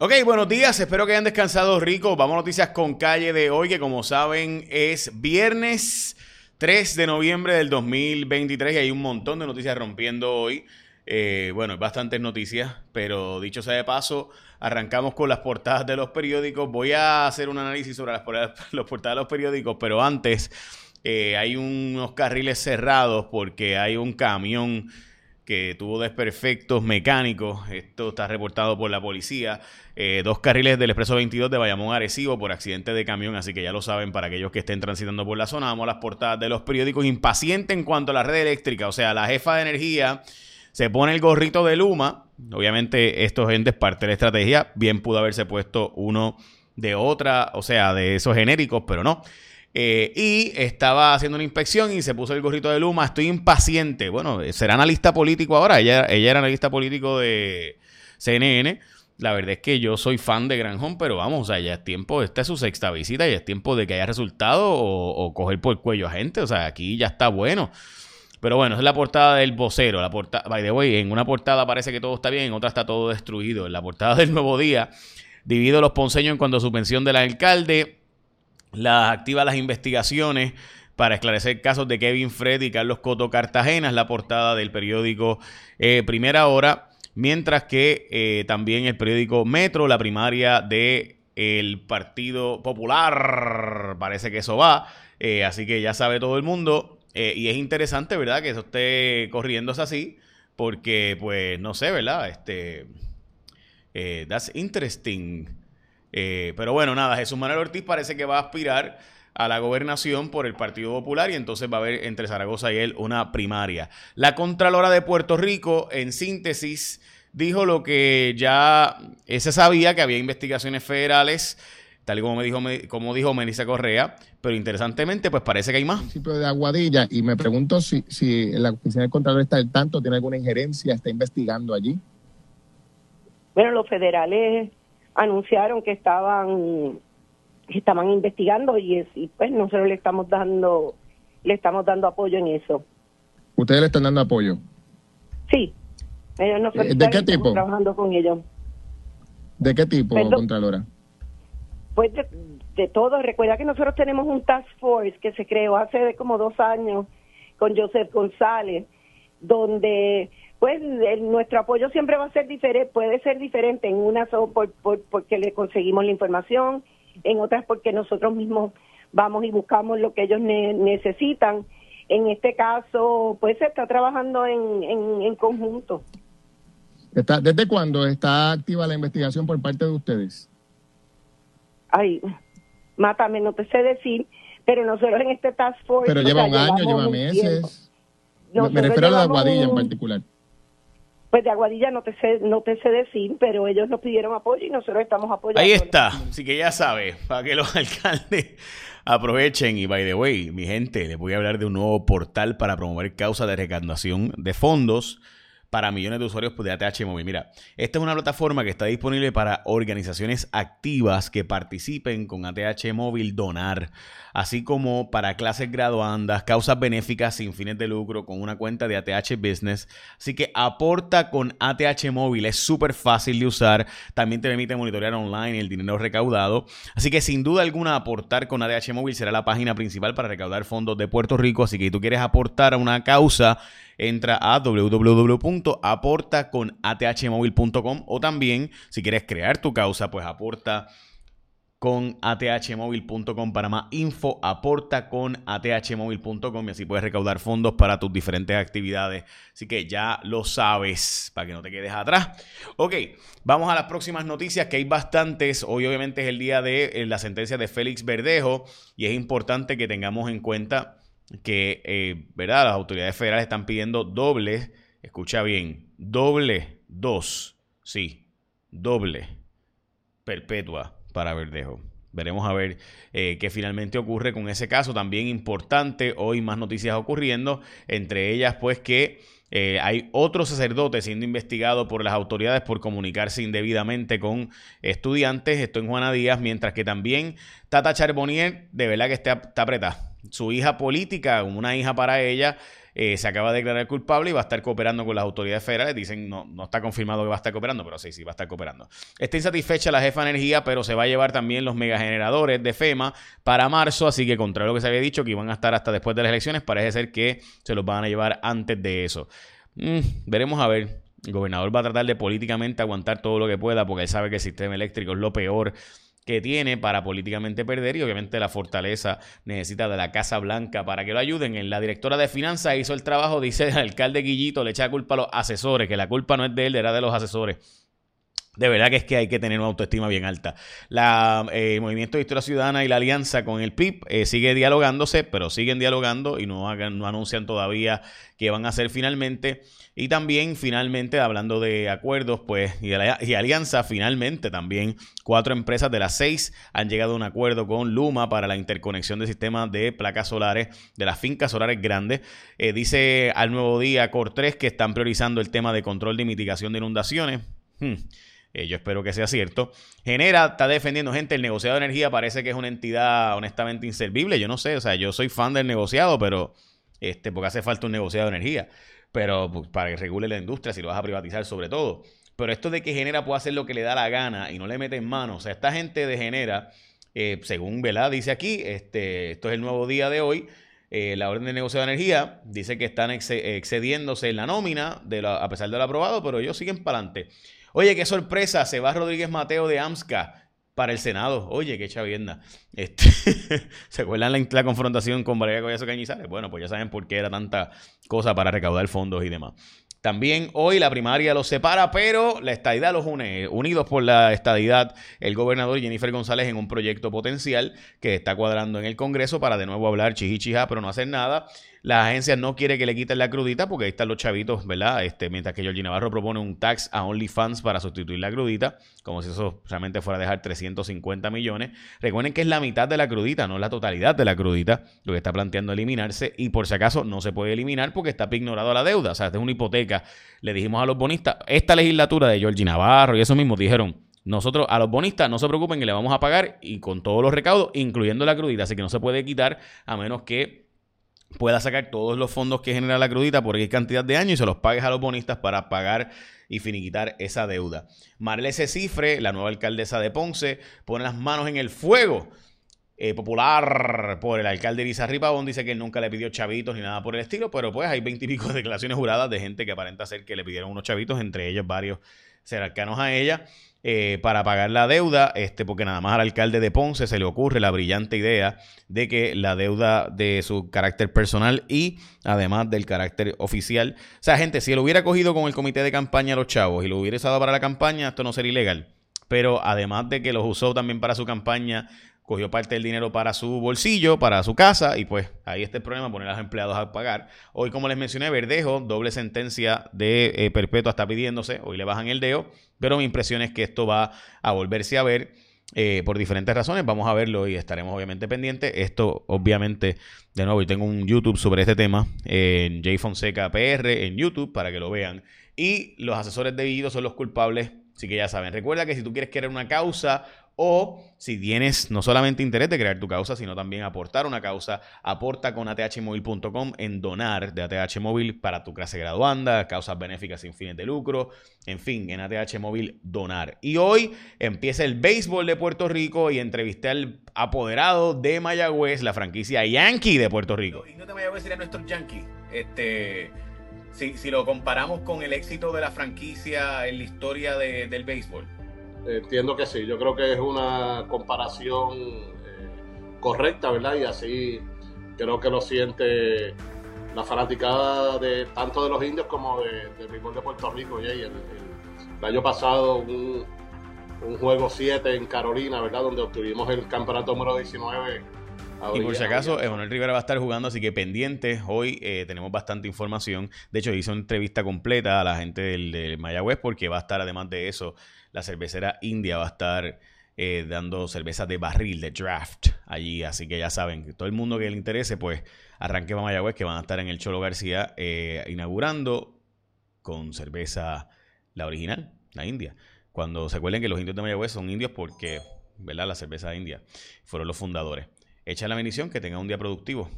Ok, buenos días, espero que hayan descansado rico. Vamos a noticias con calle de hoy, que como saben es viernes 3 de noviembre del 2023 y hay un montón de noticias rompiendo hoy. Eh, bueno, bastantes noticias, pero dicho sea de paso, arrancamos con las portadas de los periódicos. Voy a hacer un análisis sobre las portadas, portadas de los periódicos, pero antes eh, hay unos carriles cerrados porque hay un camión que tuvo desperfectos mecánicos. Esto está reportado por la policía. Eh, dos carriles del Expreso 22 de Bayamón Arecibo por accidente de camión, así que ya lo saben para aquellos que estén transitando por la zona. Vamos a las portadas de los periódicos. Impaciente en cuanto a la red eléctrica, o sea, la jefa de energía se pone el gorrito de Luma. Obviamente, esto, gente, es parte de la estrategia. Bien pudo haberse puesto uno de otra, o sea, de esos genéricos, pero no. Eh, y estaba haciendo una inspección y se puso el gorrito de Luma. Estoy impaciente. Bueno, será analista político ahora. Ella, ella era analista político de CNN. La verdad es que yo soy fan de Granjón, pero vamos, o sea, ya es tiempo, esta es su sexta visita, ya es tiempo de que haya resultado o, coger por el cuello a gente. O sea, aquí ya está bueno. Pero bueno, es la portada del vocero. La portada, by the way, en una portada parece que todo está bien, en otra está todo destruido. En la portada del nuevo día, divido los ponceños en cuanto a su pensión del alcalde las activa las investigaciones para esclarecer casos de Kevin Fred y Carlos Coto Cartagena, es la portada del periódico eh, Primera Hora, mientras que eh, también el periódico Metro, la primaria de el Partido Popular, parece que eso va, eh, así que ya sabe todo el mundo, y es interesante, ¿verdad?, que eso esté corriéndose así, porque, pues, no sé, ¿verdad?, este, that's interesting. Eh, pero bueno, nada, Jesús Manuel Ortiz parece que va a aspirar a la gobernación por el Partido Popular y entonces va a haber entre Zaragoza y él una primaria. La Contralora de Puerto Rico, en síntesis, dijo lo que ya se sabía, que había investigaciones federales, tal y como me dijo, como dijo Melissa Correa, pero interesantemente, pues parece que hay más. Municipio de Aguadilla, y me pregunto si, si la oficina del Contralor está al tanto, tiene alguna injerencia, está investigando allí. Bueno, los federales anunciaron que estaban estaban investigando y, y pues nosotros le estamos dando le estamos dando apoyo en eso. ¿Ustedes le están dando apoyo? Sí. Ellos nos eh, ¿De qué tipo? Trabajando con ellos. ¿De qué tipo, Contralora? Pues de, de, todo. Recuerda que nosotros tenemos un task force que se creó hace como dos años con Joseph González, donde pues nuestro apoyo siempre va a ser diferente, puede ser diferente en unas por, porque le conseguimos la información, en otras porque nosotros mismos vamos y buscamos lo que ellos necesitan. En este caso, pues se está trabajando en, en, conjunto. Está, ¿Desde cuándo está activa la investigación por parte de ustedes? Ay, mátame, no te sé decir, pero nosotros en este task force... Pero lleva un año, lleva meses. Me refiero a la Aguadilla en particular. Pues de Aguadilla no te sé, no te sé decir, pero ellos nos pidieron apoyo y nosotros estamos apoyando. Ahí está, así que ya sabe, para que los alcaldes aprovechen. Y by the way, mi gente, les voy a hablar de un nuevo portal para promover causas de recaudación de fondos para millones de usuarios de ATH Móvil. Mira, esta es una plataforma que está disponible para organizaciones activas que participen con ATH Móvil Donar, así como para clases graduandas, causas benéficas sin fines de lucro con una cuenta de ATH Business. Así que aporta con ATH Móvil, es súper fácil de usar, también te permite monitorear online el dinero recaudado. Así que sin duda alguna aportar con ATH Móvil será la página principal para recaudar fondos de Puerto Rico, así que si tú quieres aportar a una causa, entra a www.aportaconathmobile.com o también si quieres crear tu causa, pues aporta con athmobile.com para más info, aporta con athmobile.com y así puedes recaudar fondos para tus diferentes actividades. Así que ya lo sabes, para que no te quedes atrás. Ok, vamos a las próximas noticias, que hay bastantes. Hoy obviamente es el día de eh, la sentencia de Félix Verdejo y es importante que tengamos en cuenta que, eh, ¿verdad? Las autoridades federales están pidiendo doble, escucha bien, doble, dos, sí, doble, perpetua para Verdejo. Veremos a ver eh, qué finalmente ocurre con ese caso. También importante, hoy más noticias ocurriendo, entre ellas pues que eh, hay otro sacerdote siendo investigado por las autoridades por comunicarse indebidamente con estudiantes. Esto en Juana Díaz, mientras que también Tata Charbonnier, de verdad que está, está apretada su hija política, una hija para ella, eh, se acaba de declarar culpable y va a estar cooperando con las autoridades federales. Dicen, no, no está confirmado que va a estar cooperando, pero sí, sí, va a estar cooperando. Está insatisfecha la jefa de energía, pero se va a llevar también los megageneradores de FEMA para marzo, así que contrario lo que se había dicho, que iban a estar hasta después de las elecciones, parece ser que se los van a llevar antes de eso. Mm, veremos a ver. El gobernador va a tratar de políticamente aguantar todo lo que pueda porque él sabe que el sistema eléctrico es lo peor que tiene para políticamente perder y obviamente la fortaleza necesita de la Casa Blanca para que lo ayuden. En la directora de finanzas hizo el trabajo, dice el alcalde Guillito, le echa culpa a los asesores, que la culpa no es de él, era de los asesores. De verdad que es que hay que tener una autoestima bien alta. La, eh, el Movimiento de Historia Ciudadana y la alianza con el PIB eh, sigue dialogándose, pero siguen dialogando y no, hagan, no anuncian todavía qué van a hacer finalmente. Y también, finalmente, hablando de acuerdos pues, y, alianza, finalmente también cuatro empresas de las seis han llegado a un acuerdo con Luma para la interconexión de sistemas de placas solares de las fincas solares grandes. Eh, dice al nuevo día Cortés que están priorizando el tema de control de mitigación de inundaciones. Hmm. Eh, yo espero que sea cierto. Genera, está defendiendo gente. El negociado de energía parece que es una entidad honestamente inservible. Yo no sé, o sea, yo soy fan del negociado, pero este, porque hace falta un negociado de energía. Pero pues, para que regule la industria, si lo vas a privatizar sobre todo. Pero esto de que Genera puede hacer lo que le da la gana y no le mete en mano. O sea, esta gente de Genera, eh, según Velá dice aquí, este, esto es el nuevo día de hoy. Eh, la orden de negocio de energía dice que están excediéndose en la nómina a pesar de lo aprobado, pero ellos siguen para adelante. Oye, qué sorpresa, se va Rodríguez Mateo de AMSCA para el Senado. Oye, qué chavienda. Este, ¿Se acuerdan la, confrontación con Valeria Collazo Cañizares? Bueno, pues ya saben por qué era tanta cosa para recaudar fondos y demás. También hoy la primaria los separa, pero la estadidad los une. Unidos por la estadidad, el gobernador Jennifer González en un proyecto potencial que está cuadrando en el Congreso para de nuevo hablar chichichija, pero no hacer nada. La agencia no quiere que le quiten la crudita porque ahí están los chavitos, ¿verdad? Este, mientras que Georgie Navarro propone un tax a OnlyFans para sustituir la crudita, como si eso realmente fuera a dejar 350 millones. Recuerden que es la mitad de la crudita, no la totalidad de la crudita, lo que está planteando eliminarse. Y por si acaso no se puede eliminar porque está ignorado la deuda. O sea, es una hipoteca. Le dijimos a los bonistas, esta legislatura de Georgie Navarro y eso mismo dijeron, nosotros a los bonistas no se preocupen que le vamos a pagar y con todos los recaudos, incluyendo la crudita, así que no se puede quitar a menos que pueda sacar todos los fondos que genera la crudita por X cantidad de años y se los pagues a los bonistas para pagar y finiquitar esa deuda. Marlese Cifre, la nueva alcaldesa de Ponce, pone las manos en el fuego. Eh, popular por el alcalde Irizarry Pavón dice que él nunca le pidió chavitos ni nada por el estilo, pero pues hay veintipico declaraciones juradas de gente que aparenta ser que le pidieron unos chavitos, entre ellos varios cercanos a ella. Eh, para pagar la deuda, este, porque nada más al alcalde de Ponce se le ocurre la brillante idea de que la deuda de su carácter personal y además del carácter oficial. O sea, gente, si lo hubiera cogido con el comité de campaña a los chavos y lo hubiera usado para la campaña, esto no sería ilegal. Pero además de que los usó también para su campaña cogió parte del dinero para su bolsillo, para su casa, y pues ahí está el problema, poner a los empleados a pagar. Hoy, como les mencioné, Verdejo, doble sentencia de eh, perpetua está pidiéndose, hoy le bajan el dedo, pero mi impresión es que esto va a volverse a ver eh, por diferentes razones. Vamos a verlo y estaremos obviamente pendientes. Esto, obviamente, de nuevo, yo tengo un YouTube sobre este tema en J Fonseca PR en YouTube para que lo vean. Y los asesores de video son los culpables, así que ya saben. Recuerda que si tú quieres querer una causa o si tienes no solamente interés de crear tu causa, sino también aportar una causa, aporta con athmóvil.com en donar de ATH Móvil para tu clase graduanda, causas benéficas sin fines de lucro, en fin, en ATH Móvil donar. Y hoy empieza el béisbol de Puerto Rico y entrevisté al apoderado de Mayagüez, la franquicia Yankee de Puerto Rico. Y no te Mayagüez sería nuestro Yankee. Este, si, si, lo comparamos con el éxito de la franquicia en la historia del béisbol. Entiendo que sí, yo creo que es una comparación eh, correcta, ¿verdad? Y así creo que lo siente la fanaticada de tanto de los indios como de, de de Puerto Rico. Y el, año pasado un, juego 7 en Carolina, ¿verdad? Donde obtuvimos el campeonato número 19. Y por si acaso, Emanuel Rivera va a estar jugando, así que pendientes. Hoy eh, tenemos bastante información. De hecho, hizo una entrevista completa a la gente del, del Mayagüez porque va a estar, además de eso, la cervecera India va a estar eh, dando cervezas de barril, de draft allí. Así que ya saben, que todo el mundo que le interese, pues arranque a Mayagüez, que van a estar en el Cholo García eh, inaugurando con cerveza, la original, la India. Cuando se acuerden que los indios de Mayagüez son indios porque, ¿verdad? La cerveza india fueron los fundadores. Echa la bendición, que tenga un día productivo.